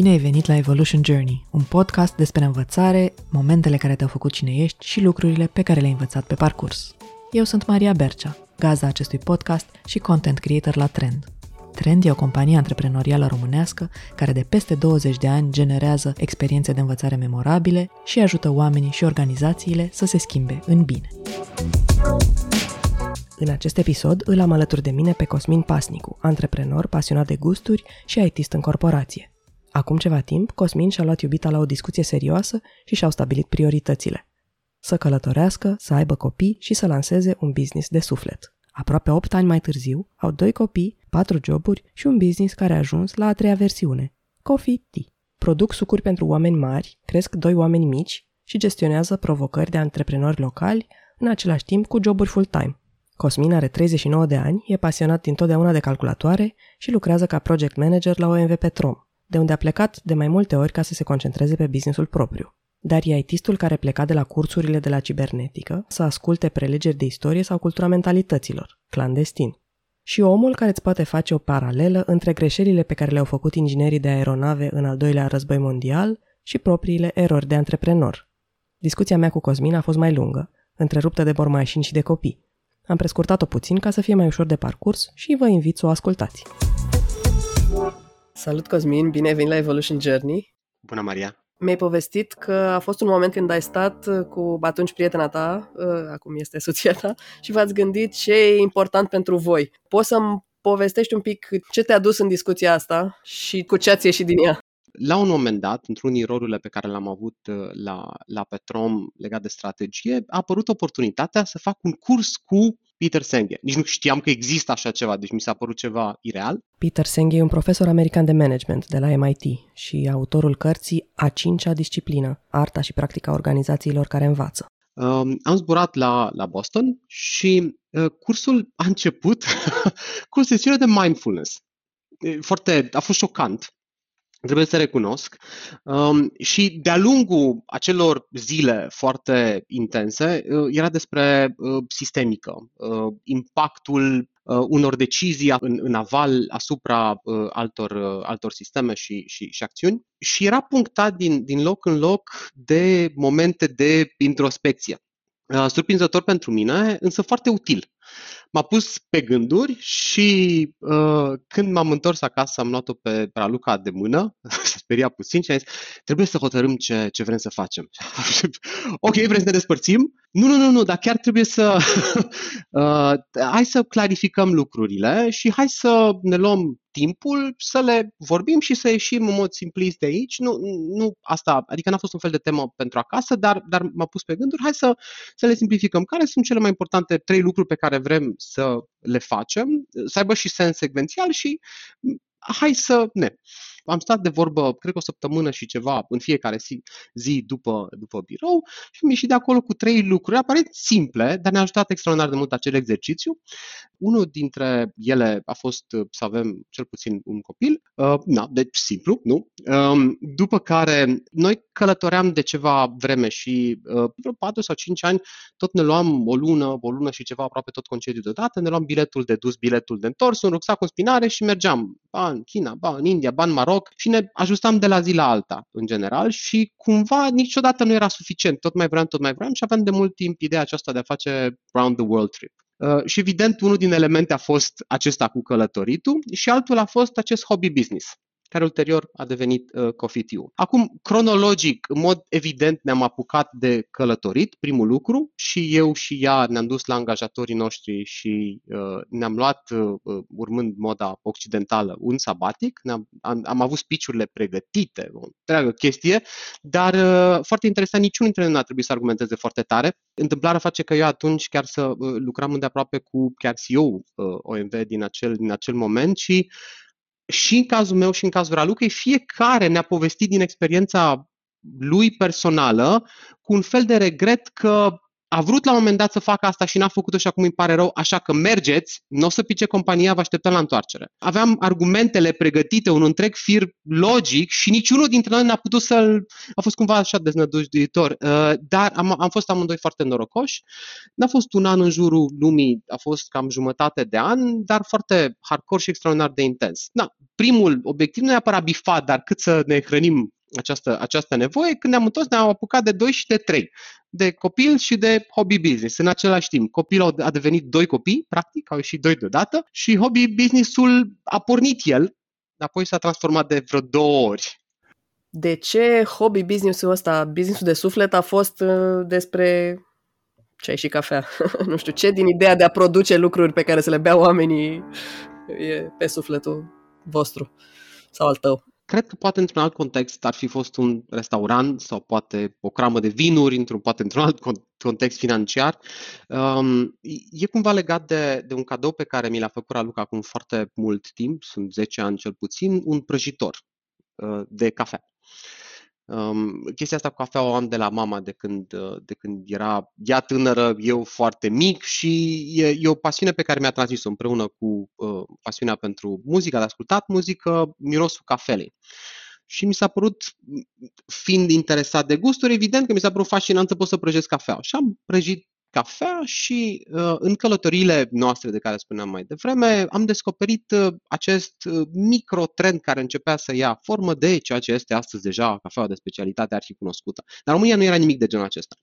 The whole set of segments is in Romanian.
Bine ai venit la Evolution Journey, un podcast despre învățare, momentele care te-au făcut cine ești și lucrurile pe care le-ai învățat pe parcurs. Eu sunt Maria Bercea, gazda acestui podcast și content creator la Trend. Trend e o companie antreprenorială românească care de peste 20 de ani generează experiențe de învățare memorabile și ajută oamenii și organizațiile să se schimbe în bine. În acest episod îl am alături de mine pe Cosmin Pasnicu, antreprenor pasionat de gusturi și ITist în corporație. Acum ceva timp, Cosmin și-a luat iubita la o discuție serioasă și și-au stabilit prioritățile. Să călătorească, să aibă copii și să lanseze un business de suflet. Aproape 8 ani mai târziu, au doi copii, patru joburi și un business care a ajuns la a treia versiune, Coffee Tea. Produc sucuri pentru oameni mari, cresc doi oameni mici și gestionează provocări de antreprenori locali, în același timp cu joburi full-time. Cosmin are 39 de ani, e pasionat dintotdeauna de calculatoare și lucrează ca project manager la OMV Petrom, de unde a plecat de mai multe ori ca să se concentreze pe businessul propriu. Dar e itistul care pleca de la cursurile de la cibernetică să asculte prelegeri de istorie sau cultura mentalităților, clandestin. Și omul care îți poate face o paralelă între greșelile pe care le-au făcut inginerii de aeronave în al doilea război mondial și propriile erori de antreprenor. Discuția mea cu Cosmin a fost mai lungă, întreruptă de bormașini și de copii. Am prescurtat-o puțin ca să fie mai ușor de parcurs și vă invit să o ascultați. Salut Cosmin, bine ai venit la Evolution Journey. Bună Maria! Mi-ai povestit că a fost un moment când ai stat cu atunci prietena ta, ă, acum este soția ta, și v-ați gândit ce e important pentru voi. Poți să-mi povestești un pic ce te-a dus în discuția asta și cu ce ați ieșit din ea? La un moment dat, într-un din rolurile pe care l-am avut ă, la, la Petrom legat de strategie, a apărut oportunitatea să fac un curs cu Peter Senge. Nici nu știam că există așa ceva, deci mi s-a părut ceva ireal. Peter Senge e un profesor american de management de la MIT și autorul cărții A cincea disciplină, arta și practica organizațiilor care învață. Um, am zburat la, la Boston și uh, cursul a început cu o sesiune de mindfulness. Foarte, a fost șocant trebuie să recunosc. Um, și de-a lungul acelor zile foarte intense, uh, era despre uh, sistemică, uh, impactul uh, unor decizii în, în aval asupra uh, altor, uh, altor sisteme și, și, și acțiuni și era punctat din, din loc în loc de momente de introspecție. Uh, surprinzător pentru mine, însă foarte util m-a pus pe gânduri și uh, când m-am întors acasă am luat-o pe Raluca de mână, s-a speriat puțin și a zis trebuie să hotărâm ce, ce vrem să facem. ok, vrem să ne despărțim? Nu, nu, nu, nu, dar chiar trebuie să uh, hai să clarificăm lucrurile și hai să ne luăm timpul să le vorbim și să ieșim în mod simplist de aici. Nu, nu asta, adică n-a fost un fel de temă pentru acasă, dar, dar m-a pus pe gânduri. Hai să, să le simplificăm. Care sunt cele mai importante trei lucruri pe care vrem să le facem, să aibă și sens secvențial și hai să ne. Am stat de vorbă, cred că o săptămână și ceva în fiecare zi, zi după, după birou și mi-a ieșit de acolo cu trei lucruri aparent simple, dar ne-a ajutat extraordinar de mult acel exercițiu. Unul dintre ele a fost uh, să avem cel puțin un copil, uh, na, deci simplu, nu? Uh, după care noi călătoream de ceva vreme și uh, vreo 4 sau 5 ani tot ne luam o lună, o lună și ceva, aproape tot concediu deodată, ne luam biletul de dus, biletul de întors, un rucsac cu spinare și mergeam ba în China, ba în India, ba în Maroc și ne ajustam de la zi la alta, în general, și cumva niciodată nu era suficient. Tot mai vreau, tot mai vreau și aveam de mult timp ideea aceasta de a face round the world trip. Uh, și evident, unul din elemente a fost acesta cu călătoritul și altul a fost acest hobby business care ulterior a devenit uh, Coffee Tea. Acum, cronologic, în mod evident, ne-am apucat de călătorit, primul lucru, și eu și ea ne-am dus la angajatorii noștri și uh, ne-am luat, uh, uh urmând moda occidentală, un sabatic. Ne-am, am, am avut spiciurile pregătite, o întreagă chestie, dar uh, foarte interesant, niciunul dintre noi n-a trebuit să argumenteze foarte tare. Întâmplarea face că eu atunci chiar să uh, lucram îndeaproape cu chiar CEO uh, OMV din acel, din acel moment și și în cazul meu și în cazul Ralucăi, fiecare ne-a povestit din experiența lui personală cu un fel de regret că a vrut la un moment dat să facă asta și n-a făcut-o și acum îmi pare rău, așa că mergeți, nu o să pice compania, vă așteptăm la întoarcere. Aveam argumentele pregătite, un întreg fir logic și niciunul dintre noi n-a putut să-l... A fost cumva așa deznădăjduitor, uh, dar am, am fost amândoi foarte norocoși. N-a fost un an în jurul lumii, a fost cam jumătate de an, dar foarte hardcore și extraordinar de intens. Na, primul obiectiv nu e neapărat bifat, dar cât să ne hrănim această, această nevoie, când ne-am întors, ne-am apucat de 2 și de 3, de copil și de hobby business în același timp. Copilul a devenit doi copii, practic, au ieșit doi deodată și hobby business-ul a pornit el, apoi s-a transformat de vreo două ori. De ce hobby business-ul ăsta, business-ul de suflet, a fost uh, despre ceai și cafea? nu știu, ce din ideea de a produce lucruri pe care să le bea oamenii e pe sufletul vostru sau al tău? Cred că poate într-un alt context ar fi fost un restaurant sau poate o cramă de vinuri, într-un, poate într-un alt context financiar. Um, e cumva legat de, de un cadou pe care mi l-a făcut Raluca acum foarte mult timp, sunt 10 ani cel puțin, un prăjitor uh, de cafea. Um, chestia asta cu cafea o am de la mama de când, uh, de când era ea tânără, eu foarte mic și e, e o pasiune pe care mi-a transmis-o împreună cu uh, pasiunea pentru muzică, de ascultat muzică, mirosul cafelei. Și mi s-a părut, fiind interesat de gusturi, evident că mi s-a părut fascinant să pot să prăjesc cafea. Și am prăjit cafea și uh, în călătoriile noastre de care spuneam mai devreme, am descoperit uh, acest uh, microtrend care începea să ia formă de ceea ce este astăzi deja cafeaua de specialitate arhicunoscută. Dar în România nu era nimic de genul acesta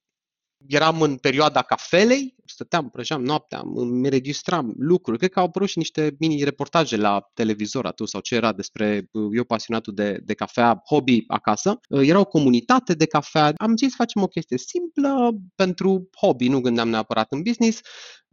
eram în perioada cafelei, stăteam, prăjeam noaptea, îmi registram lucruri. Cred că au apărut și niște mini-reportaje la televizor atunci sau ce era despre eu pasionatul de, de cafea, hobby acasă. Era o comunitate de cafea. Am zis facem o chestie simplă pentru hobby, nu gândeam neapărat în business.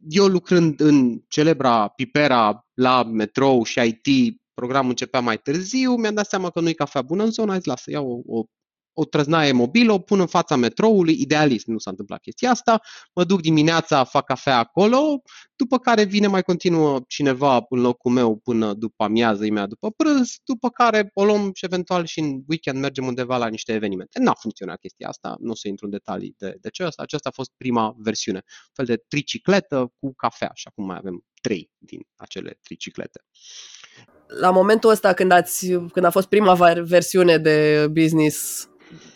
Eu lucrând în celebra Pipera la metrou și IT, programul începea mai târziu, mi-am dat seama că nu e cafea bună în zona, zis, lasă, iau o, o o trăznaie mobilă, o pun în fața metroului, idealist, nu s-a întâmplat chestia asta, mă duc dimineața, fac cafea acolo, după care vine mai continuă cineva în locul meu până după amiază, imediat după prânz, după care o luăm și eventual și în weekend mergem undeva la niște evenimente. N-a funcționat chestia asta, nu o să intru în detalii de, de ce asta. Aceasta a fost prima versiune, un fel de tricicletă cu cafea și acum mai avem trei din acele triciclete la momentul ăsta când, ați, când a fost prima versiune de business,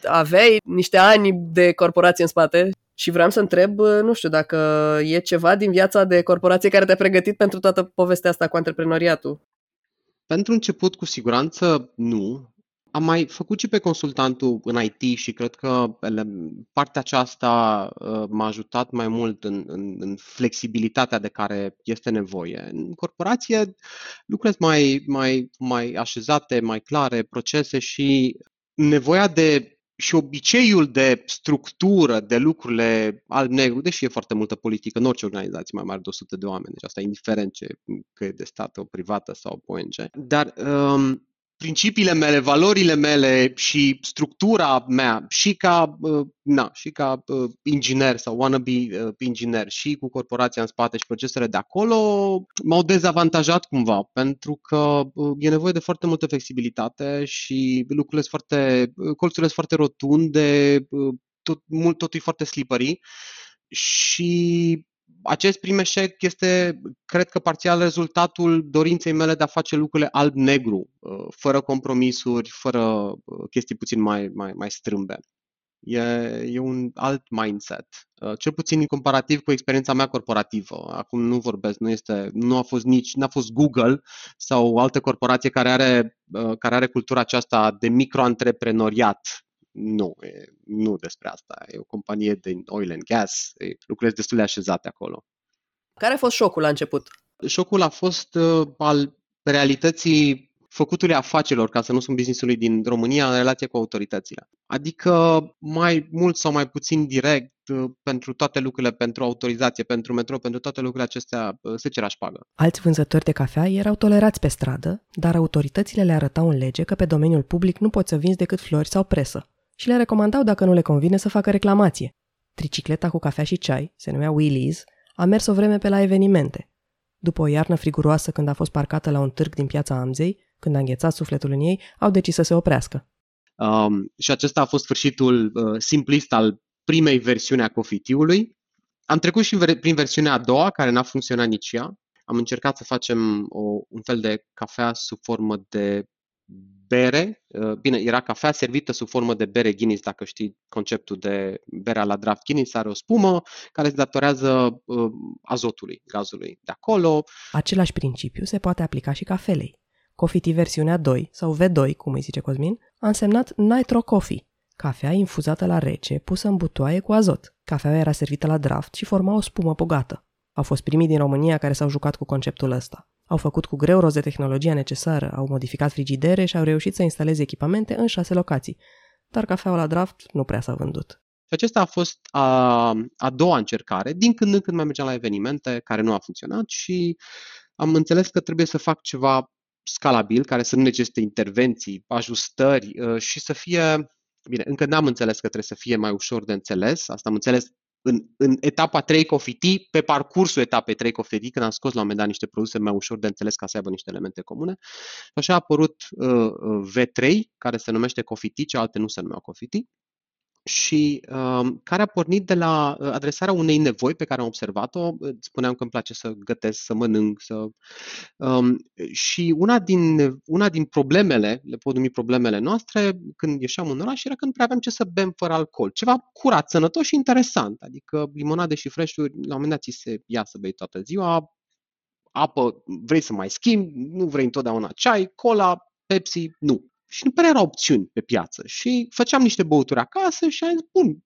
aveai niște ani de corporație în spate și vreau să întreb, nu știu, dacă e ceva din viața de corporație care te-a pregătit pentru toată povestea asta cu antreprenoriatul. Pentru început, cu siguranță, nu. Am mai făcut și pe consultantul în IT și cred că partea aceasta uh, m-a ajutat mai mult în, în, în flexibilitatea de care este nevoie. În corporație lucrurile sunt mai, mai, mai așezate, mai clare, procese și nevoia de și obiceiul de structură, de lucrurile alb-negru, deși e foarte multă politică în orice organizație mai mare de 100 de oameni, deci asta indiferent ce, că e de stat, o privată sau ONG. Dar um, principiile mele, valorile mele și structura mea și ca, uh, na, și ca uh, inginer sau wannabe uh, inginer și cu corporația în spate și procesele de acolo m-au dezavantajat cumva pentru că e nevoie de foarte multă flexibilitate și lucrurile sunt foarte, colțurile sunt foarte rotunde, tot, mult, totul e foarte slippery și acest prim eșec este, cred că, parțial rezultatul dorinței mele de a face lucrurile alb-negru, uh, fără compromisuri, fără uh, chestii puțin mai, mai, mai strâmbe. E, e un alt mindset, uh, cel puțin în comparativ cu experiența mea corporativă. Acum nu vorbesc, nu, este, nu a fost nici, n-a fost Google sau o altă corporație care are, care are cultura aceasta de microantreprenoriat, nu, e, nu despre asta. E o companie de oil and gas, e, lucrurile destul de așezate acolo. Care a fost șocul la început? Șocul a fost uh, al realității făcutului afacerilor, ca să nu sunt businessului din România, în relație cu autoritățile. Adică mai mult sau mai puțin direct, uh, pentru toate lucrurile, pentru autorizație, pentru metro, pentru toate lucrurile acestea, uh, se cerea șpagă. Alți vânzători de cafea erau tolerați pe stradă, dar autoritățile le arătau în lege că pe domeniul public nu poți să vinzi decât flori sau presă și le recomandau dacă nu le convine să facă reclamație. Tricicleta cu cafea și ceai, se numea Willys, a mers o vreme pe la evenimente. După o iarnă friguroasă când a fost parcată la un târg din piața Amzei, când a înghețat sufletul în ei, au decis să se oprească. Um, și acesta a fost sfârșitul uh, simplist al primei versiuni a cofitiului. Am trecut și prin versiunea a doua, care n-a funcționat nici ea. Am încercat să facem o, un fel de cafea sub formă de bere, uh, bine, era cafea servită sub formă de bere Guinness, dacă știi conceptul de berea la draft Guinness, are o spumă care se datorează uh, azotului, gazului de acolo. Același principiu se poate aplica și cafelei. Coffee Tea versiunea 2, sau V2, cum îi zice Cosmin, a însemnat Nitro Coffee, cafea infuzată la rece, pusă în butoaie cu azot. Cafeaua era servită la draft și forma o spumă bogată. Au fost primii din România care s-au jucat cu conceptul ăsta. Au făcut cu greu rost de tehnologia necesară, au modificat frigidere și au reușit să instaleze echipamente în șase locații. Dar cafeaua la draft nu prea s-a vândut. Și acesta a fost a, a doua încercare. Din când în când mai mergeam la evenimente care nu a funcționat și am înțeles că trebuie să fac ceva scalabil, care să nu necesite intervenții, ajustări uh, și să fie Bine, încă n-am înțeles că trebuie să fie mai ușor de înțeles. Asta am înțeles în, în etapa 3 Cofiti, pe parcursul etapei 3 Cofiti, când am scos la un moment dat niște produse mai ușor de înțeles ca să aibă niște elemente comune. Și așa a apărut uh, uh V3, care se numește Cofiti, cealaltă nu se numeau Cofiti și uh, care a pornit de la uh, adresarea unei nevoi pe care am observat-o. Spuneam că îmi place să gătesc, să mănânc, să... Um, și una din, una din problemele, le pot numi problemele noastre, când ieșeam în oraș, era că nu prea aveam ce să bem fără alcool. Ceva curat, sănătos și interesant. Adică limonade și freșuri, la un moment dat ți se ia să bei toată ziua, apă, vrei să mai schimbi, nu vrei întotdeauna ceai, cola, Pepsi, nu și nu prea erau opțiuni pe piață. Și făceam niște băuturi acasă și am zis, bun,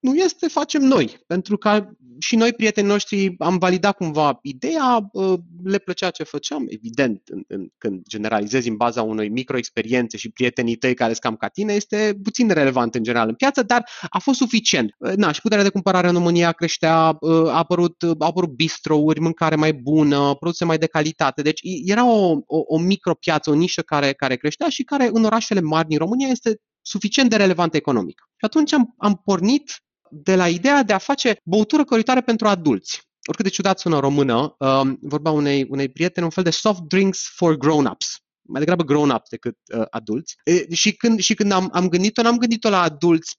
nu este, facem noi. Pentru că și noi, prietenii noștri, am validat cumva ideea, ă, le plăcea ce făceam, evident, în, în, când generalizezi în baza unei microexperiențe și prietenii tăi care sunt cam ca tine, este puțin relevant în general în piață, dar a fost suficient. Ă, na, și puterea de cumpărare în România creștea, ă, a apărut, a apărut bistrouri, mâncare mai bună, produse mai de calitate. Deci era o, o, o micropiață, o nișă care, care creștea și care în orașele mari din România este suficient de relevant economic. Și atunci am, am pornit de la ideea de a face băutură coritoare pentru adulți. Oricât de ciudat sună română, uh, vorba unei, unei prietene, un fel de soft drinks for grown-ups mai degrabă grown-ups decât uh, adulți. E, și când, și când am, am gândit-o, n-am gândit-o la adulți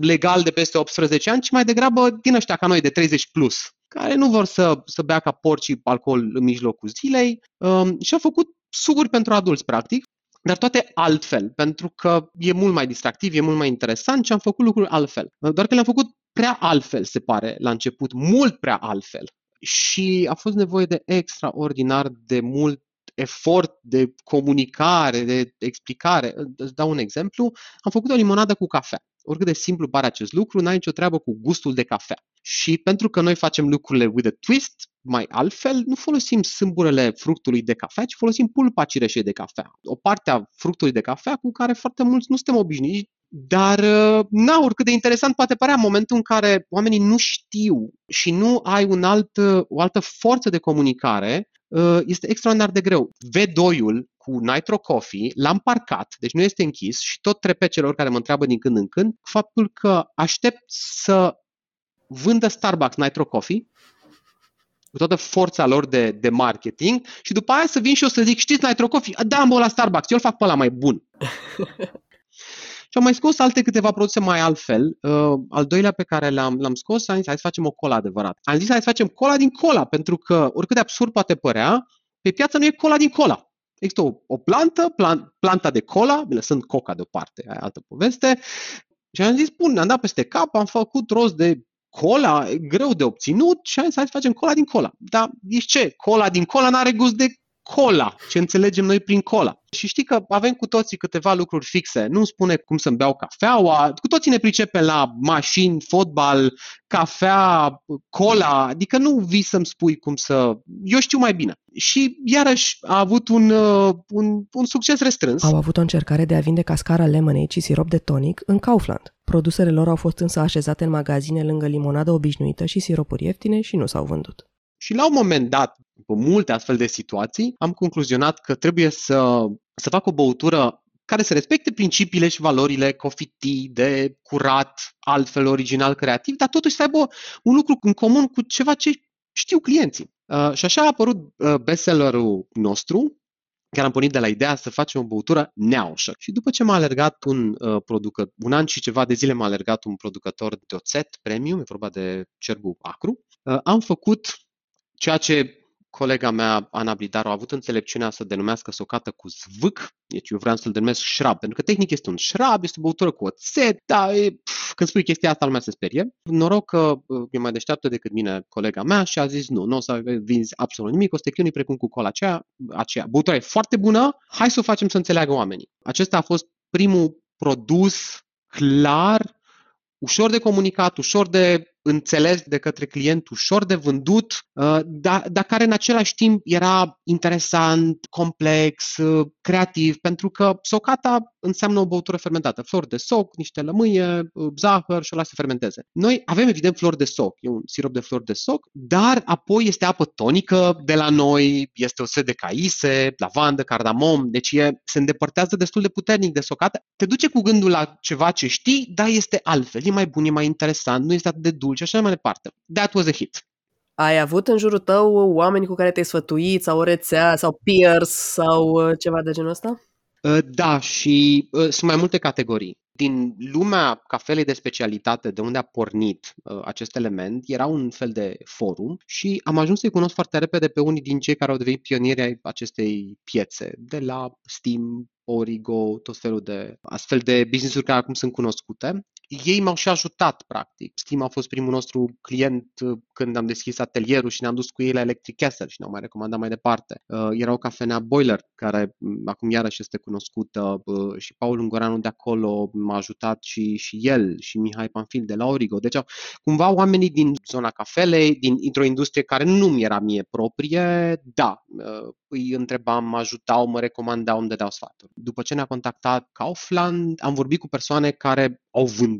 legal de peste 18 ani, ci mai degrabă din ăștia ca noi de 30 plus, care nu vor să, să bea ca porci alcool în mijlocul zilei um, și au făcut suguri pentru adulți, practic, dar toate altfel, pentru că e mult mai distractiv, e mult mai interesant și am făcut lucruri altfel. Doar că le-am făcut prea altfel, se pare, la început, mult prea altfel. Și a fost nevoie de extraordinar de mult efort de comunicare, de explicare. Îți dau un exemplu. Am făcut o limonadă cu cafea. Oricât de simplu pare acest lucru, n-ai nicio treabă cu gustul de cafea. Și pentru că noi facem lucrurile with a twist, mai altfel, nu folosim sâmburele fructului de cafea, ci folosim pulpa cireșei de cafea. O parte a fructului de cafea cu care foarte mulți nu suntem obișnuiți, dar, uh, na, oricât de interesant poate părea momentul în care oamenii nu știu și nu ai un alt, uh, o altă forță de comunicare, uh, este extraordinar de greu. V2-ul cu Nitro Coffee, l-am parcat, deci nu este închis și tot trepe celor care mă întreabă din când în când faptul că aștept să vândă Starbucks Nitro Coffee cu toată forța lor de, de marketing și după aia să vin și eu să zic, știți Nitro Coffee? Da, am la Starbucks, eu îl fac pe ăla mai bun. și am mai scos alte câteva produse mai altfel. Uh, al doilea pe care l-am, l-am scos, am zis, hai să facem o cola adevărat. Am zis, hai să facem cola din cola, pentru că oricât de absurd poate părea, pe piață nu e cola din cola. Există o, o plantă, plan, planta de cola, lăsând coca deoparte, aia altă poveste, și am zis, bun, am dat peste cap, am făcut rost de cola, greu de obținut și am zis, hai să facem cola din cola. Dar zici ce? Cola din cola n-are gust de cola, ce înțelegem noi prin cola. Și știi că avem cu toții câteva lucruri fixe. Nu spune cum să-mi beau cafeaua, cu toții ne pricepem la mașini, fotbal, cafea, cola, adică nu vii să-mi spui cum să... Eu știu mai bine. Și iarăși a avut un, uh, un, un succes restrâns. Au avut o încercare de a vinde cascara lemonade și sirop de tonic în Kaufland. Produsele lor au fost însă așezate în magazine lângă limonadă obișnuită și siropuri ieftine și nu s-au vândut. Și la un moment dat, după multe astfel de situații, am concluzionat că trebuie să, să fac o băutură care să respecte principiile și valorile coffee tea, de curat, altfel original, creativ, dar totuși să aibă un lucru în comun cu ceva ce știu clienții. Uh, și așa a apărut uh, bestsellerul nostru, Chiar am pornit de la ideea să facem o băutură neaușă. Și după ce m-a alergat un uh, producător, un an și ceva de zile m-a alergat un producător de oțet premium, e vorba de cerbul acru, uh, am făcut ceea ce colega mea, Ana Blidaru, a avut înțelepciunea să denumească socată cu zvâc, deci eu vreau să-l denumesc șrab, pentru că tehnic este un șrab, este o băutură cu oțet, dar e, pf, când spui chestia asta, lumea se sperie. Noroc că e mai deșteaptă decât mine colega mea și a zis nu, nu o să vinzi absolut nimic, o să te chinui precum cu cola aceea, aceea. Băutura e foarte bună, hai să o facem să înțeleagă oamenii. Acesta a fost primul produs clar, ușor de comunicat, ușor de înțeles de către client, ușor de vândut, uh, dar, dar care în același timp era interesant, complex, uh, creativ, pentru că socata înseamnă o băutură fermentată. Flori de soc, niște lămâie, uh, zahăr și o lasă fermenteze. Noi avem evident flori de soc, e un sirop de flori de soc, dar apoi este apă tonică de la noi, este o set de caise, lavandă, cardamom, deci e, se îndepărtează destul de puternic de socată. Te duce cu gândul la ceva ce știi, dar este altfel, e mai bun, e mai interesant, nu este atât de dulce și așa mai departe. That was a hit. Ai avut în jurul tău oameni cu care te-ai sfătuit sau o rețea sau peers sau uh, ceva de genul ăsta? Uh, da, și uh, sunt mai multe categorii. Din lumea cafelei de specialitate, de unde a pornit uh, acest element, era un fel de forum și am ajuns să-i cunosc foarte repede pe unii din cei care au devenit pionieri ai acestei piețe, de la Steam, Origo, tot felul de astfel de business-uri care acum sunt cunoscute ei m-au și ajutat, practic. Steam a fost primul nostru client uh, când am deschis atelierul și ne-am dus cu ei la Electric Castle și ne-au mai recomandat mai departe. Uh, era o cafenea Boiler, care mm, acum iarăși este cunoscută uh, și Paul Ungoreanu de acolo m-a ajutat și, și el și Mihai Panfil de la Origo. Deci cumva oamenii din zona cafelei, din, dintr-o industrie care nu mi era mie proprie, da, uh, îi întrebam, mă ajutau, mă recomandau, îmi dădeau sfaturi. După ce ne-a contactat Kaufland, am vorbit cu persoane care au vândut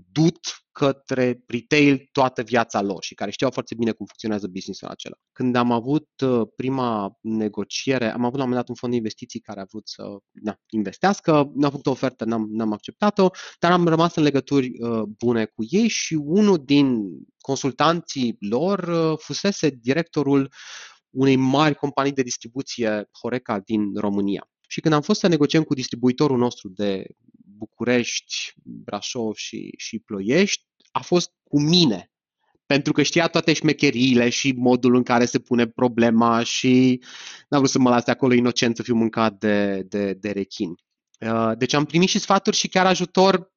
către retail toată viața lor și care știau foarte bine cum funcționează businessul acela. Când am avut uh, prima negociere, am avut la un moment dat un fond de investiții care a vrut să na, investească, ne-a făcut o ofertă, n-am, n-am acceptat-o, dar am rămas în legături uh, bune cu ei și unul din consultanții lor uh, fusese directorul unei mari companii de distribuție Horeca din România. Și când am fost să negociem cu distribuitorul nostru de București, Brașov și, și Ploiești, a fost cu mine. Pentru că știa toate șmecheriile și modul în care se pune problema și n-am vrut să mă lase acolo inocent să fiu mâncat de, de, de rechin. Uh, deci am primit și sfaturi și chiar ajutor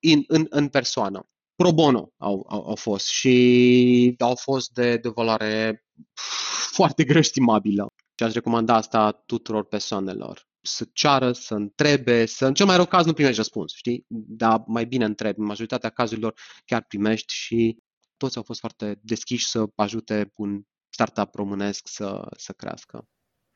în, în, în persoană. Pro bono au, au, au fost și au fost de, de valoare foarte grăștimabilă. Și aș recomanda asta tuturor persoanelor. Să ceară, să întrebe, să în cel mai rău caz nu primești răspuns, știi? Dar mai bine întrebi. În majoritatea cazurilor chiar primești și toți au fost foarte deschiși să ajute un startup românesc să, să crească.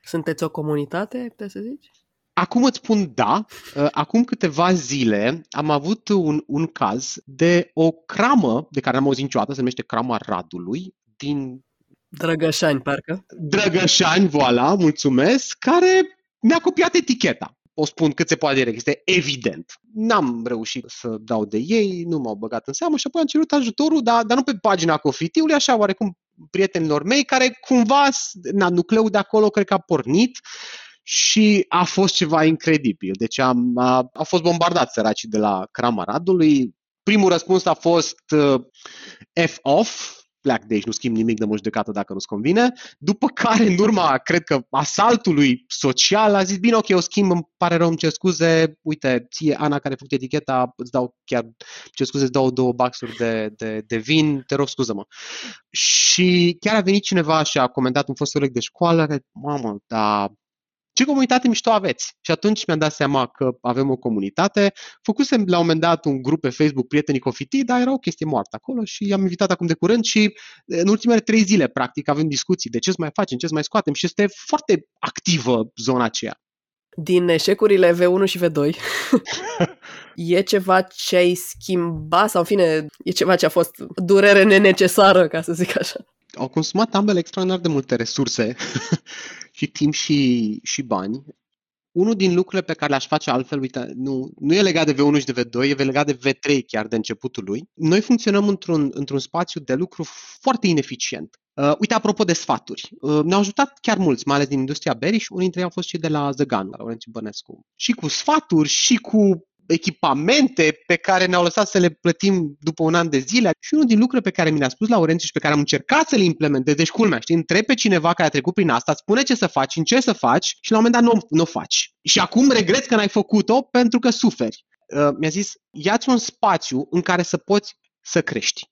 Sunteți o comunitate, te să zici? Acum îți spun da. Acum câteva zile am avut un, un caz de o cramă de care am auzit niciodată, se numește crama Radului, din Drăgășani, parcă. Drăgășani, voilà, mulțumesc, care mi-a copiat eticheta. O spun cât se poate direct, este evident. N-am reușit să dau de ei, nu m-au băgat în seamă și apoi am cerut ajutorul, dar, dar nu pe pagina Cofitiului, așa oarecum prietenilor mei, care cumva, na, nucleul de acolo cred că a pornit și a fost ceva incredibil. Deci am, a, a fost bombardat săracii de la Crama Radului. Primul răspuns a fost uh, F-off, pleac de aici, nu schimb nimic de mă judecată dacă nu-ți convine. După care, în urma, cred că, asaltului social, a zis, bine, ok, eu schimb, îmi pare rău, îmi cer scuze, uite, ție, Ana, care a făcut eticheta, îți dau chiar, cer scuze, îți dau două baxuri de, de, de vin, te rog, scuză-mă. Și chiar a venit cineva și a comentat un fost coleg de școală, că, mamă, dar ce comunitate mișto aveți? Și atunci mi-am dat seama că avem o comunitate. Făcusem la un moment dat un grup pe Facebook, Prietenii Cofiti, dar era o chestie moartă acolo și i-am invitat acum de curând și în ultimele trei zile, practic, avem discuții de ce să mai facem, ce să mai scoatem și este foarte activă zona aceea. Din eșecurile V1 și V2, e ceva ce ai schimbat sau, în fine, e ceva ce a fost durere nenecesară, ca să zic așa? Au consumat ambele extraordinar de multe resurse și timp și, și bani. Unul din lucrurile pe care le-aș face altfel, uite, nu, nu e legat de V1 și de V2, e legat de V3 chiar de începutul lui. Noi funcționăm într-un, într-un spațiu de lucru foarte ineficient. Uh, uite, apropo de sfaturi, uh, ne-au ajutat chiar mulți, mai ales din industria berii și unii dintre ei au fost și de la The Gun, la Laurențiu Bănescu. Și cu sfaturi, și cu echipamente pe care ne-au lăsat să le plătim după un an de zile. Și unul din lucrurile pe care mi le-a spus Laurențiu și pe care am încercat să le implementez, deci culmea, știi, întreb pe cineva care a trecut prin asta, spune ce să faci, în ce să faci și la un moment dat nu, nu faci. Și acum regret că n-ai făcut-o pentru că suferi. Uh, mi-a zis, ia-ți un spațiu în care să poți să crești.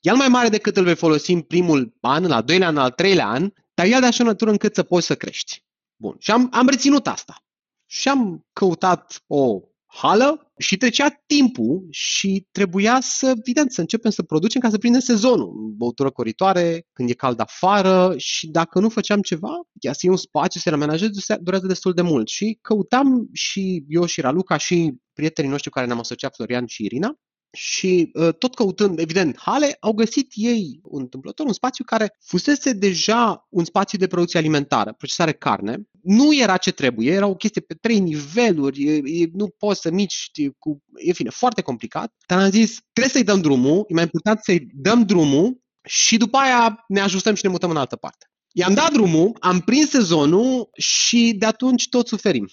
El mai mare decât îl vei folosi în primul an, la doilea an, al treilea an, dar el de așa natură încât să poți să crești. Bun. Și am, am reținut asta. Și am căutat o hală și trecea timpul și trebuia să, evident, să începem să producem ca să prindem sezonul. Băutură coritoare, când e cald afară și dacă nu făceam ceva, ea să iei un spațiu, să-l amenajezi, durează destul de mult. Și căutam și eu și Raluca și prietenii noștri cu care ne-am asociat, Florian și Irina, și uh, tot căutând, evident, hale, au găsit ei un întâmplător, un spațiu care fusese deja un spațiu de producție alimentară, procesare carne. Nu era ce trebuie, era o chestie pe trei niveluri, e, e, nu poți să mici cu... E fine, foarte complicat. Dar am zis, trebuie să-i dăm drumul, e mai important să-i dăm drumul și după aia ne ajustăm și ne mutăm în altă parte. I-am dat drumul, am prins sezonul și de atunci tot suferim.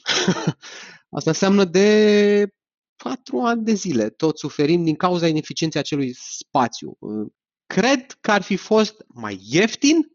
Asta înseamnă de patru ani de zile, tot suferim din cauza ineficienței acelui spațiu. Cred că ar fi fost mai ieftin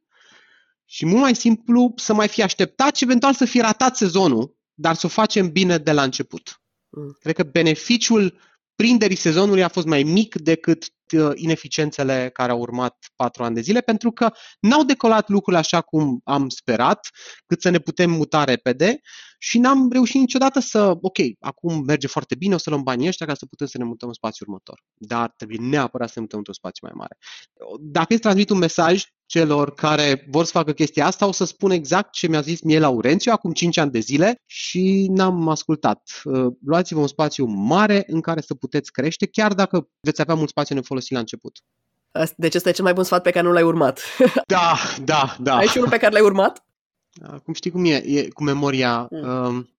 și mult mai simplu să mai fi așteptat și eventual să fi ratat sezonul, dar să o facem bine de la început. Mm. Cred că beneficiul prinderii sezonului a fost mai mic decât uh, ineficiențele care au urmat patru ani de zile, pentru că n-au decolat lucrurile așa cum am sperat, cât să ne putem muta repede și n-am reușit niciodată să, ok, acum merge foarte bine, o să luăm banii ăștia ca să putem să ne mutăm în spațiul următor. Dar trebuie neapărat să ne mutăm într-un spațiu mai mare. Dacă îți transmit un mesaj celor care vor să facă chestia asta, o să spun exact ce mi-a zis mie Laurențiu acum 5 ani de zile și n-am ascultat. Uh, luați-vă un spațiu mare în care să puteți crește, chiar dacă veți avea mult spațiu nefolosit la început. Deci ăsta e cel mai bun sfat pe care nu l-ai urmat. Da, da, da. Ai și unul pe care l-ai urmat? Cum știi cum e, e cu memoria. Mm.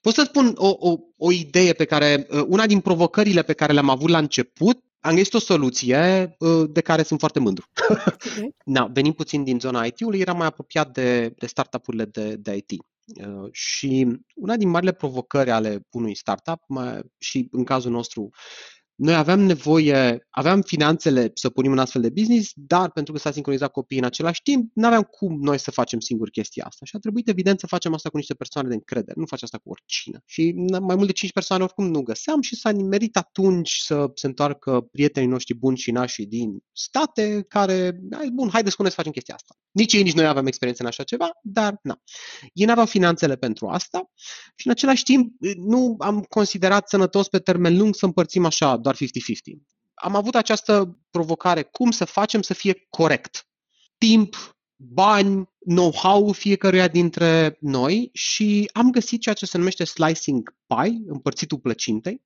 pot să spun o, o, o idee pe care, uh, una din provocările pe care le-am avut la început, am găsit o soluție uh, de care sunt foarte mândru. Okay. Na, venim puțin din zona IT-ului, eram mai apropiat de, de startup-urile de, de IT. Uh, și una din marile provocări ale unui startup, mai, și în cazul nostru noi aveam nevoie, aveam finanțele să punem în astfel de business, dar pentru că s-a sincronizat copiii în același timp, nu aveam cum noi să facem singur chestia asta. Și a trebuit evident să facem asta cu niște persoane de încredere, nu face asta cu oricine. Și mai mult de 5 persoane oricum nu găseam și s-a nimerit atunci să se întoarcă prietenii noștri buni și nași din state care, hai, bun, haideți cu noi să facem chestia asta. Nici ei, nici noi aveam experiență în așa ceva, dar na. Ei n-aveau finanțele pentru asta și în același timp nu am considerat sănătos pe termen lung să împărțim așa doar 50-50. Am avut această provocare, cum să facem să fie corect. Timp, bani, know-how fiecăruia dintre noi și am găsit ceea ce se numește slicing pie, împărțitul plăcintei.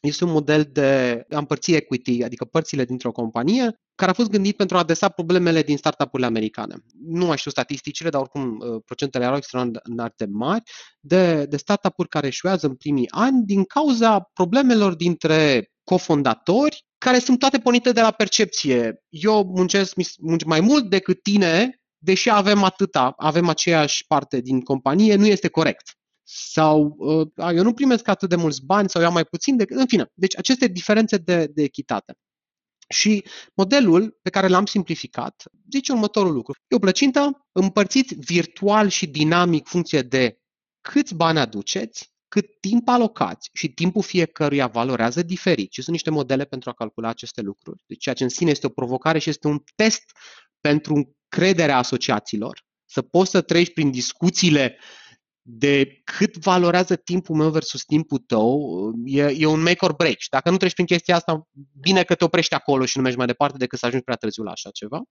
Este un model de a împărți equity, adică părțile dintr-o companie, care a fost gândit pentru a adresa problemele din startup-urile americane. Nu mai știu statisticile, dar oricum uh, procentele erau extraordinar de mari de, de startup-uri care eșuează în primii ani din cauza problemelor dintre cofondatori care sunt toate pornite de la percepție. Eu muncesc mai mult decât tine, deși avem atâta, avem aceeași parte din companie, nu este corect. Sau uh, eu nu primesc atât de mulți bani sau eu am mai puțin decât... În fine, deci aceste diferențe de, de echitate. Și modelul pe care l-am simplificat zice următorul lucru. E o plăcintă împărțiți virtual și dinamic funcție de câți bani aduceți, cât timp alocați și timpul fiecăruia valorează diferit și sunt niște modele pentru a calcula aceste lucruri. Deci ceea ce în sine este o provocare și este un test pentru crederea asociațiilor, să poți să treci prin discuțiile de cât valorează timpul meu versus timpul tău, e, e un make or break. Și dacă nu treci prin chestia asta, bine că te oprești acolo și nu mergi mai departe decât să ajungi prea târziu la așa ceva.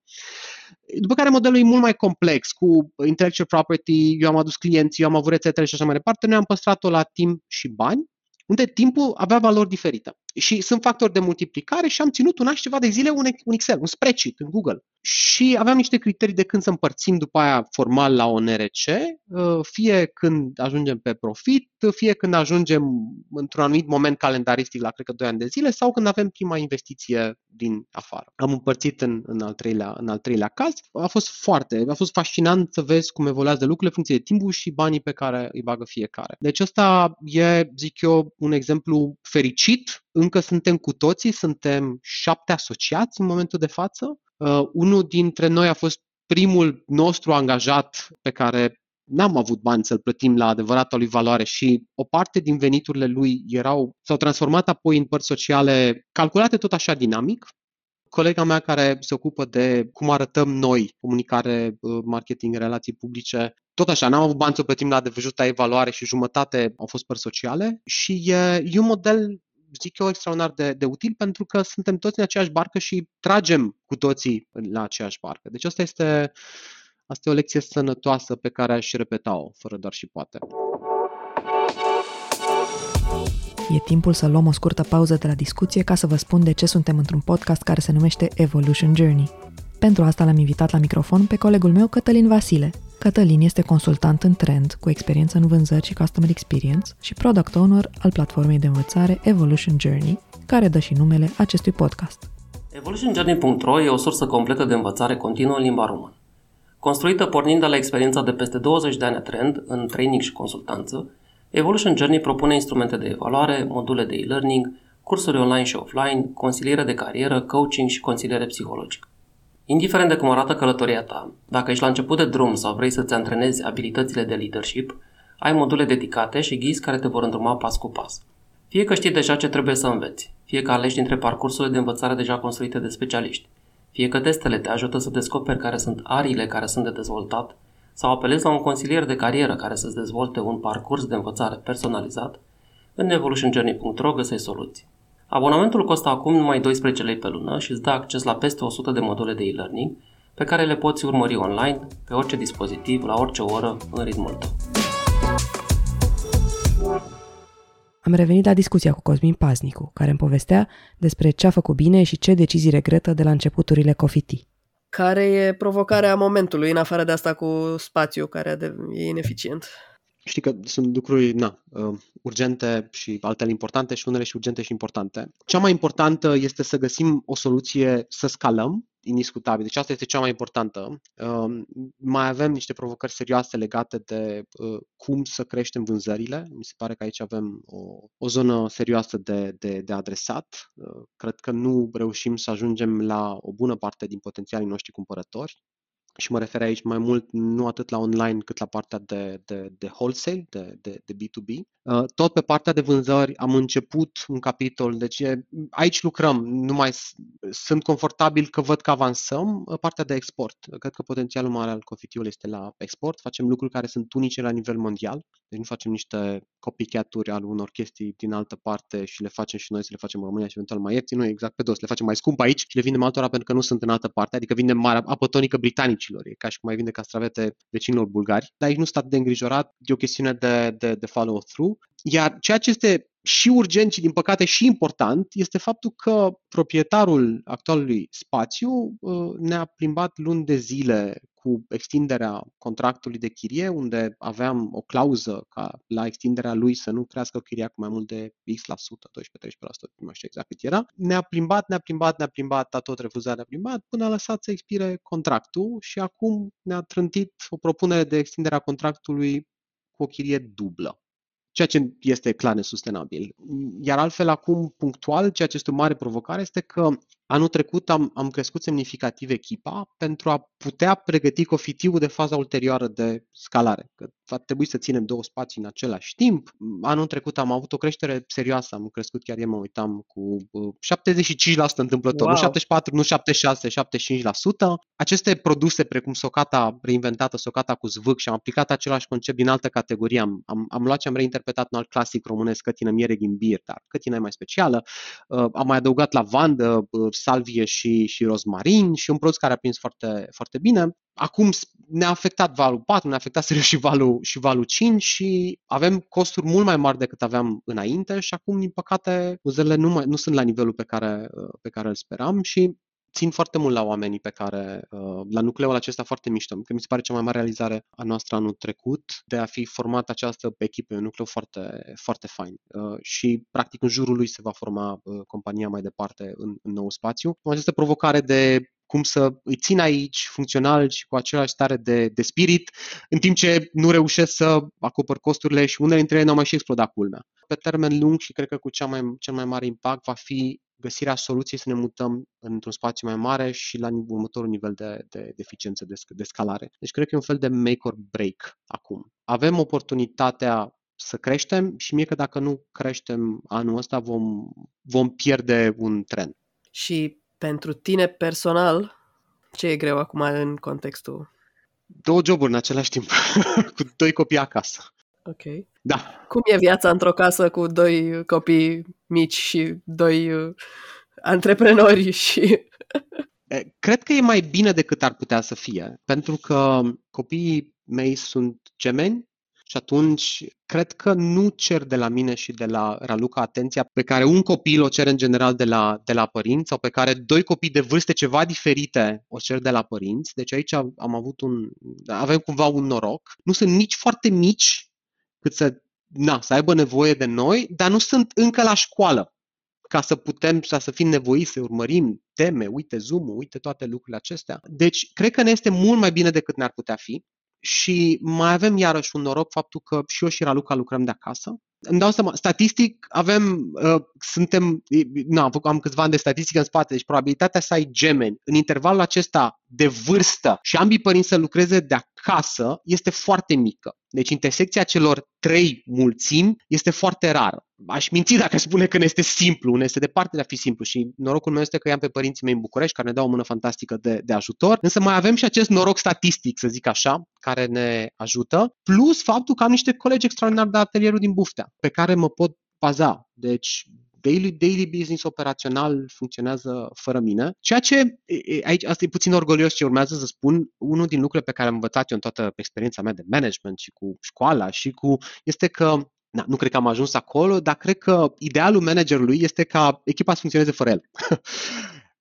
După care modelul e mult mai complex, cu intellectual property, eu am adus clienți, eu am avut rețetele și așa mai departe, noi am păstrat-o la timp și bani, unde timpul avea valori diferite. Și sunt factori de multiplicare și am ținut un an și ceva de zile un, un Excel, un spreadsheet în Google. Și aveam niște criterii de când să împărțim după aia formal la o NRC, uh, fie când ajungem pe profit, fie când ajungem într-un anumit moment calendaristic la, cred că, 2 ani de zile, sau când avem prima investiție din afară. Am împărțit în, în, al, treilea, în al treilea caz. A fost foarte, a fost fascinant să vezi cum evoluează lucrurile în funcție de timpul și banii pe care îi bagă fiecare. Deci ăsta e, zic eu, un exemplu fericit. Încă suntem cu toții, suntem șapte asociați în momentul de față. Uh, unul dintre noi a fost primul nostru angajat pe care n-am avut bani să-l plătim la adevărata lui valoare și o parte din veniturile lui erau, s-au transformat apoi în părți sociale calculate tot așa dinamic. Colega mea care se ocupă de cum arătăm noi, comunicare, uh, marketing, relații publice, tot așa, n-am avut bani să plătim la adevărata evaluare și jumătate au fost părți sociale și e, e un model zic eu, extraordinar de, de util pentru că suntem toți în aceeași barcă și tragem cu toții la aceeași barcă. Deci asta este Asta e o lecție sănătoasă pe care aș repeta-o, fără doar și poate. E timpul să luăm o scurtă pauză de la discuție ca să vă spun de ce suntem într-un podcast care se numește Evolution Journey. Pentru asta l-am invitat la microfon pe colegul meu Cătălin Vasile. Cătălin este consultant în trend, cu experiență în vânzări și customer experience și product owner al platformei de învățare Evolution Journey, care dă și numele acestui podcast. EvolutionJourney.ro e o sursă completă de învățare continuă în limba română. Construită pornind de la experiența de peste 20 de ani trend în training și consultanță, Evolution Journey propune instrumente de evaluare, module de e-learning, cursuri online și offline, consiliere de carieră, coaching și consiliere psihologică. Indiferent de cum arată călătoria ta, dacă ești la început de drum sau vrei să-ți antrenezi abilitățile de leadership, ai module dedicate și ghizi care te vor îndruma pas cu pas. Fie că știi deja ce trebuie să înveți, fie că alegi dintre parcursurile de învățare deja construite de specialiști, fie că testele te ajută să descoperi care sunt ariile care sunt de dezvoltat, sau apelezi la un consilier de carieră care să-ți dezvolte un parcurs de învățare personalizat, în evolutionjourney.ro găsești soluții. Abonamentul costă acum numai 12 lei pe lună și îți dă acces la peste 100 de module de e-learning pe care le poți urmări online, pe orice dispozitiv, la orice oră, în ritmul tău. am revenit la discuția cu Cosmin Paznicu, care îmi povestea despre ce a făcut bine și ce decizii regretă de la începuturile Cofiti. Care e provocarea momentului, în afară de asta cu spațiu, care e ineficient? Știi că sunt lucruri na, uh, urgente și altele importante și unele și urgente și importante. Cea mai importantă este să găsim o soluție să scalăm indiscutabil. Deci asta este cea mai importantă. Uh, mai avem niște provocări serioase legate de uh, cum să creștem vânzările. Mi se pare că aici avem o, o zonă serioasă de, de, de adresat. Uh, cred că nu reușim să ajungem la o bună parte din potențialii noștri cumpărători și mă refer aici mai mult nu atât la online cât la partea de, de, de wholesale, de, de, de B2B. Uh, tot pe partea de vânzări am început un capitol, deci aici lucrăm, nu mai sunt confortabil că văd că avansăm uh, partea de export. Cred că potențialul mare al Cofitiul este la export, facem lucruri care sunt unice la nivel mondial, deci nu facem niște copycat-uri al unor chestii din altă parte și le facem și noi să le facem în România și eventual mai ieftin, nu exact pe dos, le facem mai scump aici și le vindem altora pentru că nu sunt în altă parte, adică vindem mare apă tonică britanicilor, e ca și cum mai vinde castravete vecinilor bulgari, dar aici nu stat de îngrijorat, e o chestiune de, de, de follow-through. Iar ceea ce este și urgent și, din păcate, și important este faptul că proprietarul actualului spațiu uh, ne-a plimbat luni de zile cu extinderea contractului de chirie, unde aveam o clauză ca la extinderea lui să nu crească chiria cu mai mult de X la sută, 12-13%, nu știu exact cât era. Ne-a plimbat, ne-a plimbat, ne-a plimbat, a tot refuzat, ne-a plimbat, până a lăsat să expire contractul și acum ne-a trântit o propunere de extindere a contractului cu o chirie dublă ceea ce este clar nesustenabil. Iar altfel, acum, punctual, ceea ce este o mare provocare este că Anul trecut am, am crescut semnificativ echipa pentru a putea pregăti cofitiul de faza ulterioară de scalare. Că va trebui să ținem două spații în același timp. Anul trecut am avut o creștere serioasă, am crescut chiar eu mă uitam cu 75% întâmplător, wow. nu 74, nu 76, 75%. Aceste produse precum socata reinventată, socata cu zvâc și am aplicat același concept din altă categorie. Am, am, am luat și am reinterpretat un alt clasic românesc, cătină miere ghimbir, dar cătina e mai specială. Uh, am mai adăugat lavandă, uh, salvie și, și rozmarin și un produs care a prins foarte, foarte bine acum ne-a afectat valul 4, ne-a afectat serios și valul, și valul 5 și avem costuri mult mai mari decât aveam înainte și acum, din păcate, uzele nu, mai, nu sunt la nivelul pe care, pe care îl speram și țin foarte mult la oamenii pe care, uh, la nucleul acesta foarte mișto, că mi se pare cea mai mare realizare a noastră anul trecut de a fi format această echipă, un nucleu foarte, foarte fain. Uh, și, practic, în jurul lui se va forma uh, compania mai departe în, în nou spațiu. Această provocare de cum să îi țin aici funcțional și cu același stare de, de spirit, în timp ce nu reușesc să acopăr costurile și unele dintre ele nu au mai și explodat culmea. Pe termen lung și cred că cu cea mai, cel mai mare impact va fi găsirea soluției să ne mutăm într-un spațiu mai mare și la următorul nivel de, de, de eficiență, de, de scalare. Deci cred că e un fel de make or break acum. Avem oportunitatea să creștem și mie că dacă nu creștem anul ăsta vom, vom pierde un tren. Și pentru tine personal, ce e greu acum în contextul? Două joburi în același timp, cu doi copii acasă. Ok. Da. Cum e viața într-o casă cu doi copii mici și doi uh, antreprenori și... Cred că e mai bine decât ar putea să fie, pentru că copiii mei sunt gemeni și atunci cred că nu cer de la mine și de la Raluca atenția pe care un copil o cere în general de la, de la părinți sau pe care doi copii de vârste ceva diferite o cer de la părinți. Deci aici am avut un, avem cumva un noroc. Nu sunt nici foarte mici cât să, na, să aibă nevoie de noi, dar nu sunt încă la școală ca să putem să, să fim nevoiți să urmărim teme, uite zoom uite toate lucrurile acestea. Deci, cred că ne este mult mai bine decât ne-ar putea fi și mai avem iarăși un noroc faptul că și eu și Raluca lucrăm de acasă. Îmi dau seama, statistic avem, uh, suntem, nu, am, am câțiva ani de statistică în spate, deci probabilitatea să ai gemeni în intervalul acesta de vârstă și ambii părinți să lucreze de acasă este foarte mică. Deci intersecția celor trei mulțimi este foarte rară. Aș minți dacă spune că ne este simplu, ne este departe de a fi simplu și norocul meu este că i-am pe părinții mei în București care ne dau o mână fantastică de, de ajutor, însă mai avem și acest noroc statistic, să zic așa, care ne ajută, plus faptul că am niște colegi extraordinari de atelierul din Buftea, pe care mă pot baza. Deci daily, daily business operațional funcționează fără mine. Ceea ce, aici, asta e puțin orgolios ce urmează să spun, unul din lucrurile pe care am învățat eu în toată experiența mea de management și cu școala și cu, este că na, nu cred că am ajuns acolo, dar cred că idealul managerului este ca echipa să funcționeze fără el.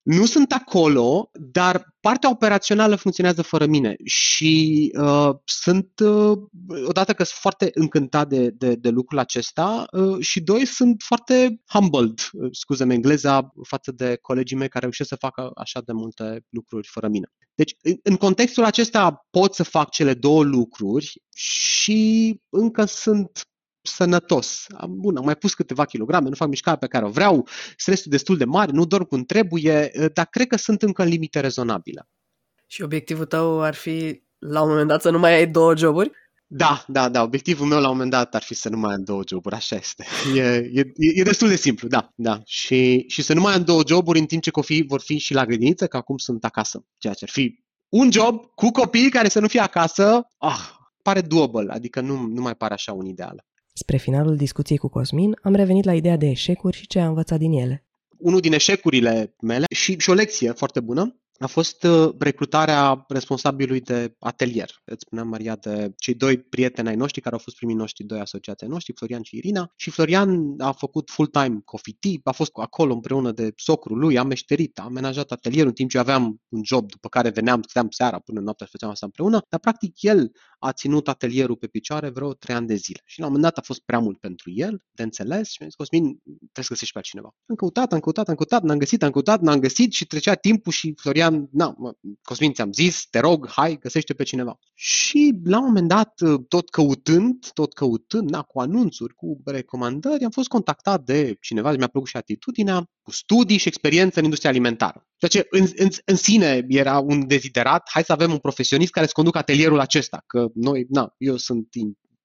nu sunt acolo, dar partea operațională funcționează fără mine și uh, sunt, uh, odată că sunt foarte încântat de, de, de lucrul acesta uh, și doi, sunt foarte humbled, uh, scuze-mi engleza, față de colegii mei care reușesc să facă așa de multe lucruri fără mine. Deci, în, în contextul acesta pot să fac cele două lucruri și încă sunt sănătos. Am, bun, am mai pus câteva kilograme, nu fac mișcarea pe care o vreau, stresul destul de mare, nu dorm cum trebuie, dar cred că sunt încă în limite rezonabile. Și obiectivul tău ar fi la un moment dat să nu mai ai două joburi? Da, da, da. Obiectivul meu la un moment dat ar fi să nu mai am două joburi, așa este. E, e, e destul de simplu, da, da. Și, și să nu mai am două joburi în timp ce copiii vor fi și la grădiniță, că acum sunt acasă. Ceea ce ar fi un job cu copii care să nu fie acasă, ah, pare doable, adică nu, nu mai pare așa un ideal. Spre finalul discuției cu Cosmin, am revenit la ideea de eșecuri și ce am învățat din ele. Unul din eșecurile mele și, și o lecție foarte bună a fost uh, recrutarea responsabilului de atelier. Îți spuneam, Maria, de cei doi prieteni ai noștri care au fost primii noștri doi asociații noștri, Florian și Irina. Și Florian a făcut full-time coffee tea, a fost acolo împreună de socrul lui, a meșterit, a amenajat atelierul în timp ce aveam un job după care veneam, stăteam seara până noaptea și făceam asta împreună, dar practic el a ținut atelierul pe picioare vreo trei ani de zile. Și la un moment dat a fost prea mult pentru el, de înțeles, și mi-a zis, Cosmin, trebuie să găsești pe altcineva. Am căutat, am căutat, am căutat, n-am găsit, am căutat, n-am găsit și trecea timpul și Florian, na, Cosmin, ți-am zis, te rog, hai, găsește pe cineva. Și la un moment dat, tot căutând, tot căutând, na, cu anunțuri, cu recomandări, am fost contactat de cineva, mi-a plăcut și atitudinea, cu studii și experiență în industria alimentară. Ceea ce în, în, în sine era un deziderat, hai să avem un profesionist care să conducă atelierul acesta, că noi, na, eu sunt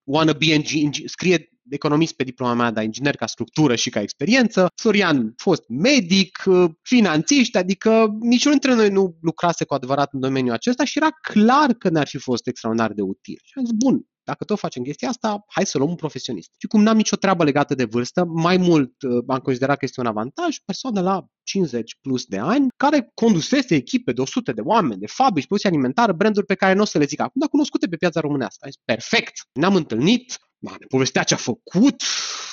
wannabe engine, scrie economist pe diploma mea, dar inginer ca structură și ca experiență. Florian fost medic, finanțiști, adică niciunul dintre noi nu lucrase cu adevărat în domeniul acesta și era clar că ne-ar fi fost extraordinar de util. Și am zis, bun, dacă tot facem chestia asta, hai să luăm un profesionist. Și cum n-am nicio treabă legată de vârstă, mai mult uh, am considerat că este un avantaj, persoană la 50 plus de ani, care condusese echipe de 100 de oameni, de fabrici, producție alimentară, branduri pe care nu o să le zic acum, dar cunoscute pe piața românească. Zis, perfect! Ne-am întâlnit, ne povestea ce a făcut,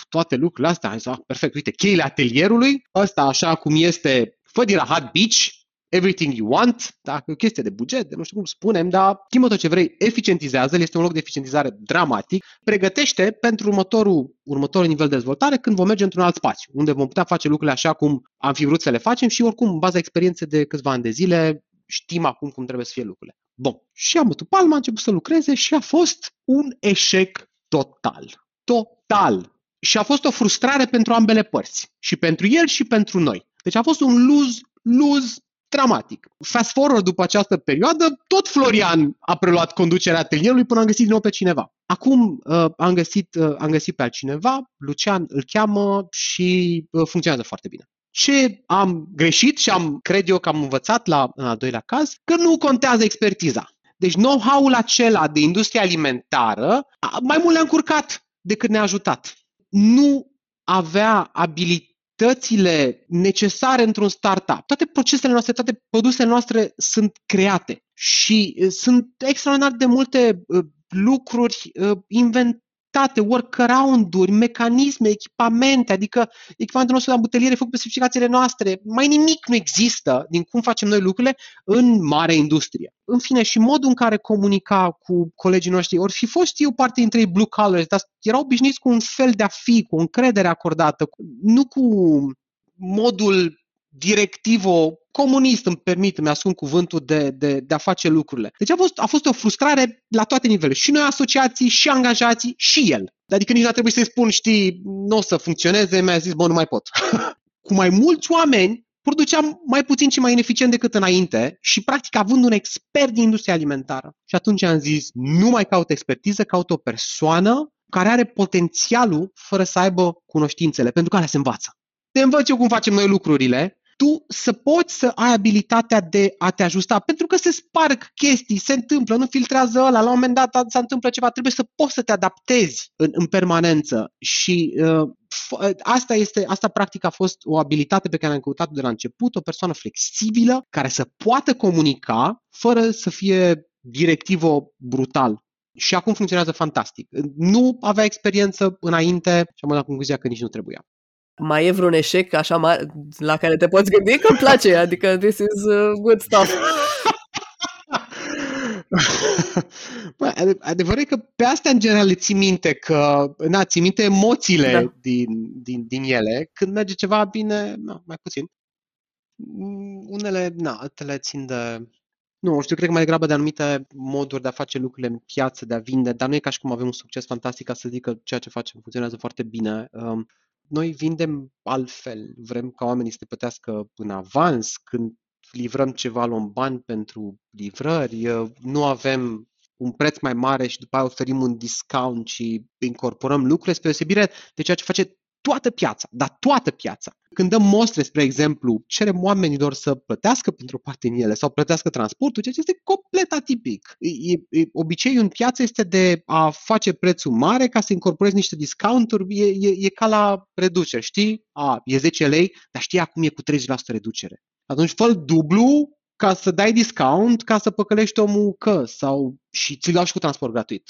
toate lucrurile astea. Am zis, ah, perfect, uite, cheile atelierului, ăsta așa cum este, fă din Rahat Beach, everything you want, dacă e o chestie de buget, de nu știu cum spunem, dar schimbă tot ce vrei, eficientizează, este un loc de eficientizare dramatic, pregătește pentru următorul, următorul nivel de dezvoltare când vom merge într-un alt spațiu, unde vom putea face lucrurile așa cum am fi vrut să le facem și oricum, în baza experienței de câțiva ani de zile, știm acum cum trebuie să fie lucrurile. Bun. Și am bătut palma, a început să lucreze și a fost un eșec total. Total. Și a fost o frustrare pentru ambele părți. Și pentru el și pentru noi. Deci a fost un lose, lose dramatic. Fast forward după această perioadă, tot Florian a preluat conducerea atelierului până am găsit din nou pe cineva. Acum uh, am, găsit, uh, am găsit pe altcineva, Lucian îl cheamă și uh, funcționează foarte bine. Ce am greșit și am, cred eu că am învățat la în al doilea caz, că nu contează expertiza. Deci know-how-ul acela de industrie alimentară mai mult le-a încurcat decât ne-a ajutat. Nu avea abilitate abilitățile necesare într-un startup. Toate procesele noastre, toate produsele noastre sunt create și uh, sunt extraordinar de multe uh, lucruri uh, inventate adaptate, workaround-uri, mecanisme, echipamente, adică echipamentul nostru de ambuteliere făcut pe specificațiile noastre. Mai nimic nu există din cum facem noi lucrurile în mare industrie. În fine, și modul în care comunica cu colegii noștri, ori fi fost eu parte dintre ei blue collars, dar erau obișnuiți cu un fel de a fi, cu o încredere acordată, nu cu modul directivo comunist, îmi permit, mi asum cuvântul de, de, de a face lucrurile. Deci a fost, a fost o frustrare la toate nivelurile. Și noi asociații, și angajații, și el. Adică nici nu a trebuit să-i spun, știi, nu o să funcționeze, mi-a zis, bă, nu mai pot. Cu mai mulți oameni, produceam mai puțin și mai ineficient decât înainte și, practic, având un expert din industria alimentară. Și atunci am zis, nu mai caut expertiză, caut o persoană care are potențialul fără să aibă cunoștințele, pentru că alea se învață. Te învăț eu cum facem noi lucrurile tu să poți să ai abilitatea de a te ajusta, pentru că se sparg chestii, se întâmplă, nu filtrează ăla, la un moment dat se întâmplă ceva, trebuie să poți să te adaptezi în, în permanență și uh, asta este, asta practic a fost o abilitate pe care am căutat de la început, o persoană flexibilă care să poată comunica fără să fie directivo brutal. Și acum funcționează fantastic. Nu avea experiență înainte și am la concluzia că nici nu trebuia mai e vreun eșec așa mare, la care te poți gândi că îmi place, adică this is uh, good stuff. Bă, adevărul e că pe asta în general le ții minte, că na, ții minte emoțiile da. din, din, din ele. Când merge ceva bine, na, mai puțin. Mm, unele, na, altele țin de... Nu, știu, cred că mai degrabă de anumite moduri de a face lucrurile în piață, de a vinde, dar nu e ca și cum avem un succes fantastic ca să zic că ceea ce facem funcționează foarte bine. Um, noi vindem altfel, vrem ca oamenii să te plătească în avans, când livrăm ceva, luăm bani pentru livrări, nu avem un preț mai mare și după aia oferim un discount și incorporăm lucrurile spre deosebire de ceea ce face toată piața, dar toată piața. Când dăm mostre, spre exemplu, cerem oamenilor să plătească pentru o parte din ele sau plătească transportul, ceea ce este complet atipic. E, e, obiceiul în piață este de a face prețul mare ca să incorporezi niște discounturi, e, e, e ca la reducere, știi? A, e 10 lei, dar știi acum e cu 30% reducere. Atunci fă dublu ca să dai discount, ca să păcălești omul că sau și ți-l dau și cu transport gratuit.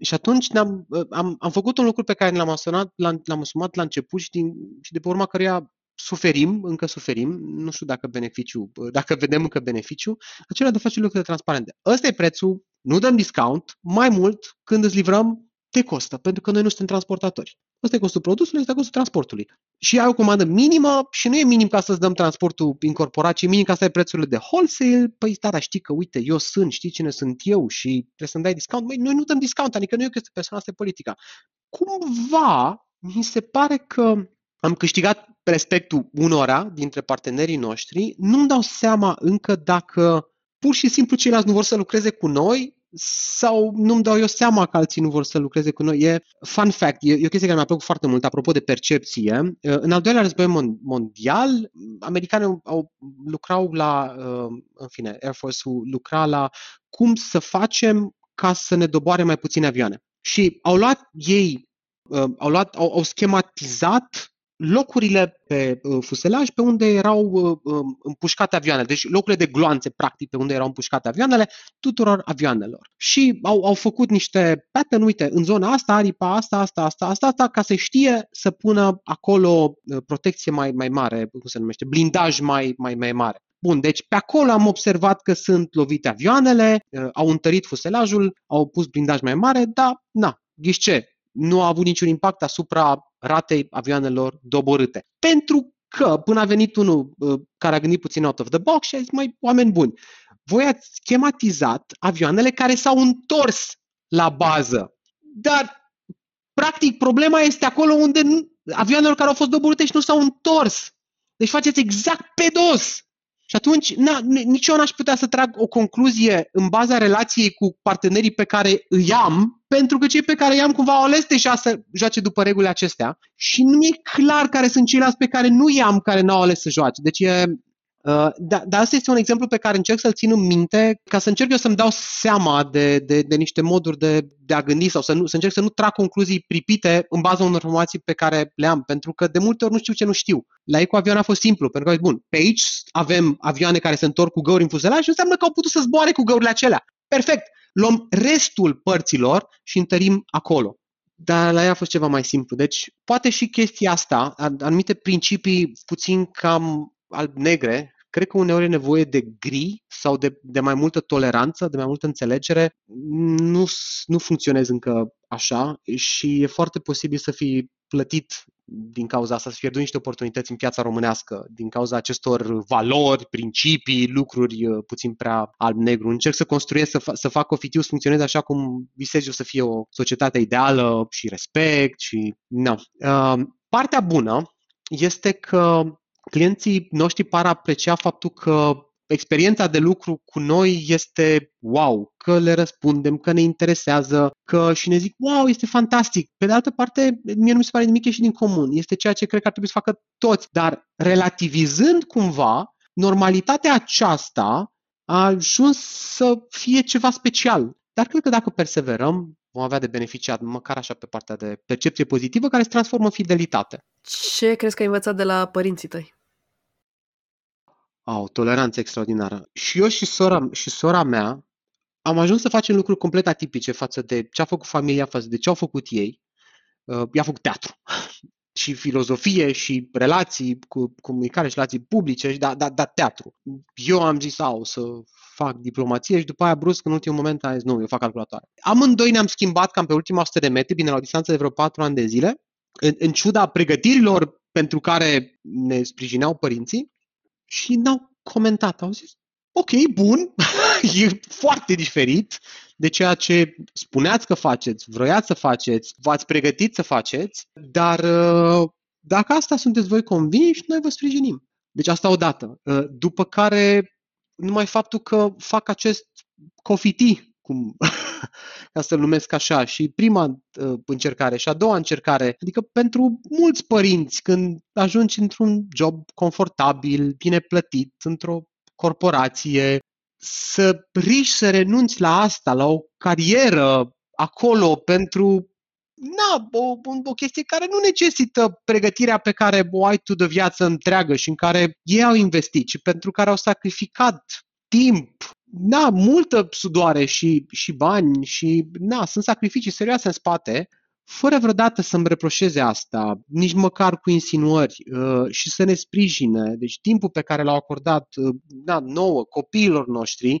Și atunci ne-am, am, am făcut un lucru pe care l-am asumat, l-am, l-am asumat la început și, din, și de pe urma căruia suferim, încă suferim, nu știu dacă beneficiu, dacă vedem încă beneficiu, acela de a face lucrurile transparente. Ăsta e prețul, nu dăm discount, mai mult când îți livrăm te costă, pentru că noi nu suntem transportatori. Ăsta e costul produsului, ăsta e costul transportului. Și ai o comandă minimă și nu e minim ca să-ți dăm transportul incorporat, ci e minim ca să ai prețurile de wholesale. Păi da, dar știi că, uite, eu sunt, știi cine sunt eu și trebuie să-mi dai discount. Măi, noi nu dăm discount, adică nu e o chestie personală, asta e politica. Cumva, mi se pare că am câștigat respectul unora dintre partenerii noștri, nu-mi dau seama încă dacă pur și simplu ceilalți nu vor să lucreze cu noi sau nu-mi dau eu seama că alții nu vor să lucreze cu noi. E fun fact, e, e o chestie care mi-a plăcut foarte mult, apropo de percepție. În al doilea război mondial, americanii au, lucrau la, în fine, Air Force-ul lucra la cum să facem ca să ne doboare mai puține avioane. Și au luat ei, uh, au, luat, au, au schematizat locurile pe uh, fuselaj pe unde erau uh, um, împușcate avioanele, deci locurile de gloanțe, practic, pe unde erau împușcate avioanele tuturor avioanelor. Și au, au făcut niște pattern, uite, în zona asta, aripa asta, asta, asta, asta, asta, ca să știe să pună acolo uh, protecție mai, mai mare, cum se numește, blindaj mai, mai, mai mare. Bun, deci pe acolo am observat că sunt lovite avioanele, au întărit fuselajul, au pus blindaj mai mare, dar, na, ghiși ce, nu a avut niciun impact asupra ratei avioanelor doborâte. Pentru că până a venit unul uh, care a gândit puțin out of the box și a zis, mai oameni buni, voi ați schematizat avioanele care s-au întors la bază. Dar, practic, problema este acolo unde nu, avioanelor care au fost doborâte și nu s-au întors. Deci faceți exact pe dos. Și atunci, na, nici eu n-aș putea să trag o concluzie în baza relației cu partenerii pe care îi am, pentru că cei pe care i-am cumva au ales deja să joace după regulile acestea și nu mi-e clar care sunt ceilalți pe care nu i-am care n-au ales să joace. Deci e, Uh, dar da, asta este un exemplu pe care încerc să-l țin în minte ca să încerc eu să-mi dau seama de, de, de niște moduri de, de a gândi sau să, nu, să încerc să nu trag concluzii pripite în baza unor informații pe care le am, pentru că de multe ori nu știu ce nu știu. La ei cu avion a fost simplu, pentru că, bun, pe aici avem avioane care se întorc cu găuri în fuzelaj și înseamnă că au putut să zboare cu găurile acelea. Perfect! Luăm restul părților și întărim acolo dar la ea a fost ceva mai simplu. Deci, poate și chestia asta, anumite principii puțin cam alb-negre, cred că uneori e nevoie de gri sau de, de mai multă toleranță, de mai multă înțelegere. Nu, nu funcționez încă așa și e foarte posibil să fii plătit din cauza asta, să fie pierdut niște oportunități în piața românească, din cauza acestor valori, principii, lucruri uh, puțin prea alb-negru. Încerc să construiesc, să, fa- să fac Ofitius să funcționeze așa cum visez eu să fie o societate ideală și respect și... No. Uh, partea bună este că clienții noștri par aprecia faptul că experiența de lucru cu noi este wow, că le răspundem, că ne interesează, că și ne zic wow, este fantastic. Pe de altă parte, mie nu mi se pare nimic ieșit din comun. Este ceea ce cred că ar trebui să facă toți, dar relativizând cumva, normalitatea aceasta a ajuns să fie ceva special. Dar cred că dacă perseverăm, vom avea de beneficiat măcar așa pe partea de percepție pozitivă care se transformă în fidelitate. Ce crezi că ai învățat de la părinții tăi? Au, toleranță extraordinară. Și eu și sora, și sora mea am ajuns să facem lucruri complet atipice față de ce a făcut familia, față de ce au făcut ei. Uh, i-a făcut teatru și filozofie și relații cu comunicare și relații publice, dar da, da, teatru. Eu am zis, au, să fac diplomație și după aia brusc în ultimul moment am zis, nu, eu fac calculatoare. Amândoi ne-am schimbat cam pe ultima 100 de metri, bine, la o distanță de vreo 4 ani de zile, în, în ciuda pregătirilor pentru care ne sprijineau părinții și n-au comentat. Au zis, ok, bun, e foarte diferit de ceea ce spuneați că faceți, vroiați să faceți, v-ați pregătit să faceți, dar uh, dacă asta sunteți voi convinși, noi vă sprijinim. Deci asta odată. Uh, după care, numai faptul că fac acest coffee tea, cum, ca să-l numesc așa, și prima uh, încercare și a doua încercare, adică pentru mulți părinți, când ajungi într-un job confortabil, bine plătit, într-o corporație, să riști să renunți la asta, la o carieră acolo pentru na, o, o chestie care nu necesită pregătirea pe care o ai tu de viață întreagă și în care ei au investit și pentru care au sacrificat timp, na, multă sudoare și, și bani și na, sunt sacrificii serioase în spate fără vreodată să-mi reproșeze asta, nici măcar cu insinuări uh, și să ne sprijine. Deci timpul pe care l-au acordat uh, da, nouă, copiilor noștri,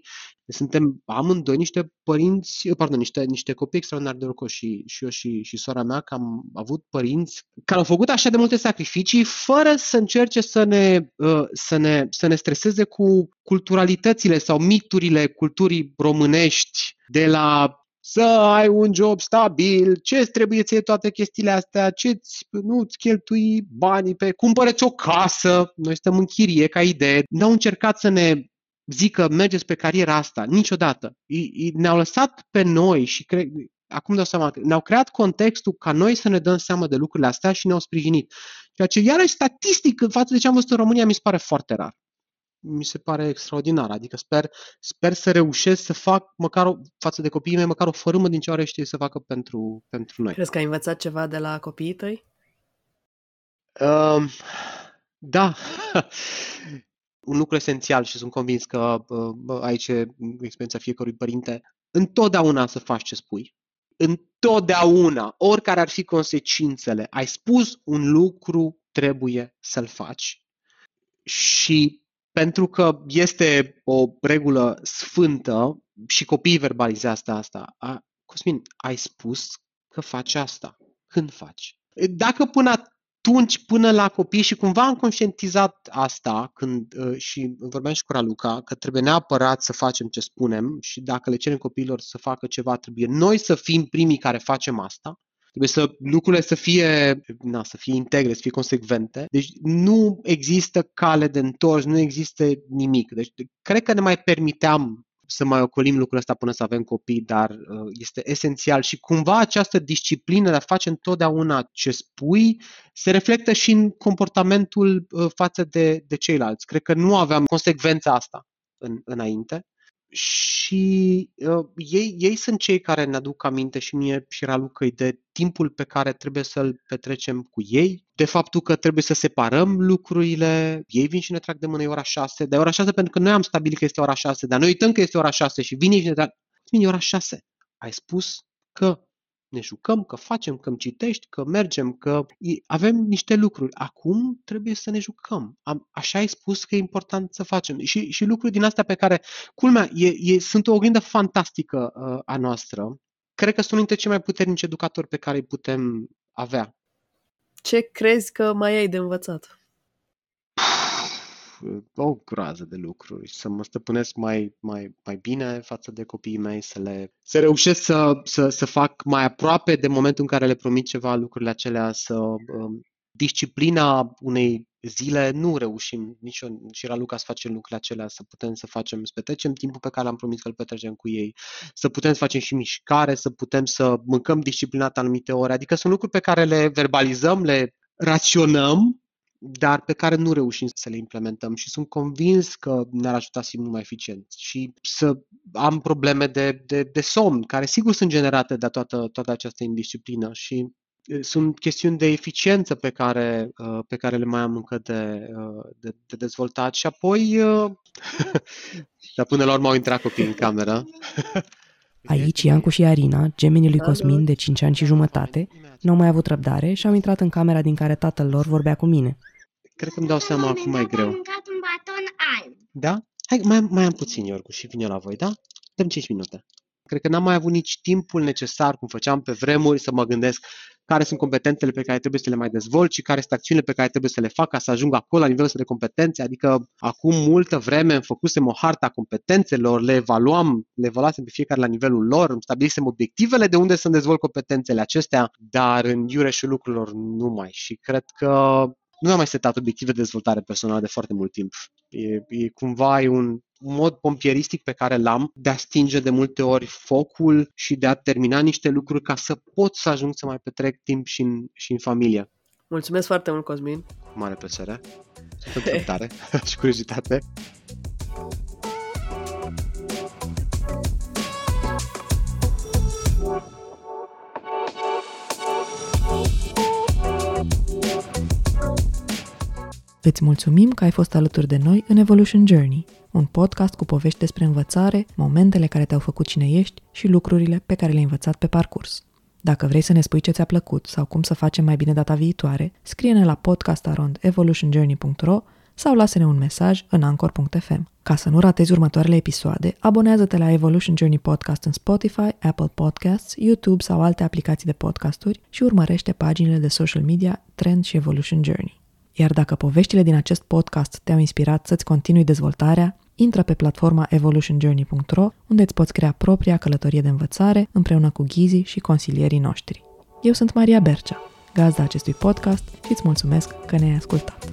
suntem amândoi niște părinți, uh, pardon, niște, niște copii extraordinar de norocoși și, și eu și, și sora mea, că am avut părinți care au făcut așa de multe sacrificii fără să încerce să ne, să ne, să ne streseze cu culturalitățile sau miturile culturii românești de la să ai un job stabil, ce trebuie ție toate chestiile astea, ce nu-ți cheltui banii pe, cumpărăți o casă, noi stăm în chirie ca idee, n-au încercat să ne zică mergeți pe cariera asta, niciodată. Ne-au lăsat pe noi și cre- acum dau seama, ne-au creat contextul ca noi să ne dăm seama de lucrurile astea și ne-au sprijinit. Ceea ce iarăși statistic în față de ce am văzut în România mi se pare foarte rar. mi se pare extraordinar. Adică sper, sper să reușesc să fac măcar o, față de copiii mei, măcar o fărâmă din ce reușit să facă pentru, pentru noi. Crezi că ai învățat ceva de la copiii tăi? Uh, da. Un lucru esențial și sunt convins că uh, aici e experiența fiecărui părinte, întotdeauna să faci ce spui. Întotdeauna, oricare ar fi consecințele, ai spus un lucru, trebuie să-l faci. Și pentru că este o regulă sfântă și copiii verbalizează asta, a, Cosmin, ai spus că faci asta. Când faci? Dacă până atunci până la copii și cumva am conștientizat asta când uh, și vorbeam și cu Raluca că trebuie neapărat să facem ce spunem și dacă le cerem copiilor să facă ceva, trebuie noi să fim primii care facem asta. Trebuie să lucrurile să fie, na, să fie integre, să fie consecvente. Deci nu există cale de întors, nu există nimic. Deci cred că ne mai permiteam să mai ocolim lucrul ăsta până să avem copii, dar uh, este esențial și cumva această disciplină de a face întotdeauna ce spui se reflectă și în comportamentul uh, față de, de ceilalți. Cred că nu aveam consecvența asta în, înainte și uh, ei, ei sunt cei care ne aduc aminte și mie și Ralucăi de timpul pe care trebuie să-l petrecem cu ei, de faptul că trebuie să separăm lucrurile, ei vin și ne trag de mână, e ora 6, dar e ora 6 pentru că noi am stabilit că este ora 6, dar noi uităm că este ora 6 și vine și ne trag, vine ora 6. Ai spus că ne jucăm, că facem, că îmi citești, că mergem, că avem niște lucruri. Acum trebuie să ne jucăm. Am, așa ai spus că e important să facem. Și, și lucruri din astea pe care, culmea, e, e, sunt o oglindă fantastică uh, a noastră. Cred că sunt unul dintre cei mai puternici educatori pe care îi putem avea. Ce crezi că mai ai de învățat? O groază de lucruri, să mă stăpânesc mai, mai, mai bine față de copiii mei, să le să reușesc să, să, să fac mai aproape de momentul în care le promit ceva lucrurile acelea, să um, disciplina unei zile nu reușim, nici eu și Raluca să facem lucrurile acelea, să putem să facem, să petrecem timpul pe care l-am promis că îl petrecem cu ei, să putem să facem și mișcare, să putem să mâncăm disciplinat anumite ore, adică sunt lucruri pe care le verbalizăm, le raționăm, dar pe care nu reușim să le implementăm și sunt convins că ne-ar ajuta să fim mult mai eficienți și să am probleme de, de, de somn, care sigur sunt generate de toată, toată această indisciplină și sunt chestiuni de eficiență pe care, pe care le mai am încă de, de, de dezvoltat și apoi, dar până la urmă au intrat copiii în cameră. Aici, Iancu și Arina, gemenii lui Cosmin de 5 ani și jumătate, n-au mai avut răbdare și au intrat în camera din care tatăl lor vorbea cu mine. Cred că îmi dau seama acum mai greu. Am mâncat un baton alb. Da? Hai, mai, mai am puțin, Iorgu, și vine la voi, da? Dăm 5 minute. Cred că n-am mai avut nici timpul necesar, cum făceam pe vremuri, să mă gândesc care sunt competențele pe care trebuie să le mai dezvolt și care sunt acțiunile pe care trebuie să le fac ca să ajung acolo la nivelul ăsta de competențe. Adică acum multă vreme îmi făcusem o harta competențelor, le evaluam, le evaluasem pe fiecare la nivelul lor, îmi stabilisem obiectivele de unde să-mi dezvolt competențele acestea, dar în iureșul lucrurilor nu mai. Și cred că nu am mai setat obiective de dezvoltare personală de foarte mult timp. E, e cumva e un mod pompieristic pe care l-am de a stinge de multe ori focul și de a termina niște lucruri ca să pot să ajung să mai petrec timp și în, și în familie. Mulțumesc foarte mult, Cosmin. Cu mare plăcere. Pentru tare și curiozitate. Îți mulțumim că ai fost alături de noi în Evolution Journey, un podcast cu povești despre învățare, momentele care te-au făcut cine ești și lucrurile pe care le-ai învățat pe parcurs. Dacă vrei să ne spui ce ți-a plăcut sau cum să facem mai bine data viitoare, scrie-ne la podcastarondevolutionjourney.ro sau lasă-ne un mesaj în anchor.fm. Ca să nu ratezi următoarele episoade, abonează-te la Evolution Journey Podcast în Spotify, Apple Podcasts, YouTube sau alte aplicații de podcasturi și urmărește paginile de social media Trend și Evolution Journey. Iar dacă poveștile din acest podcast te-au inspirat să-ți continui dezvoltarea, intră pe platforma evolutionjourney.ro, unde îți poți crea propria călătorie de învățare împreună cu ghizii și consilierii noștri. Eu sunt Maria Bercea, gazda acestui podcast și îți mulțumesc că ne-ai ascultat.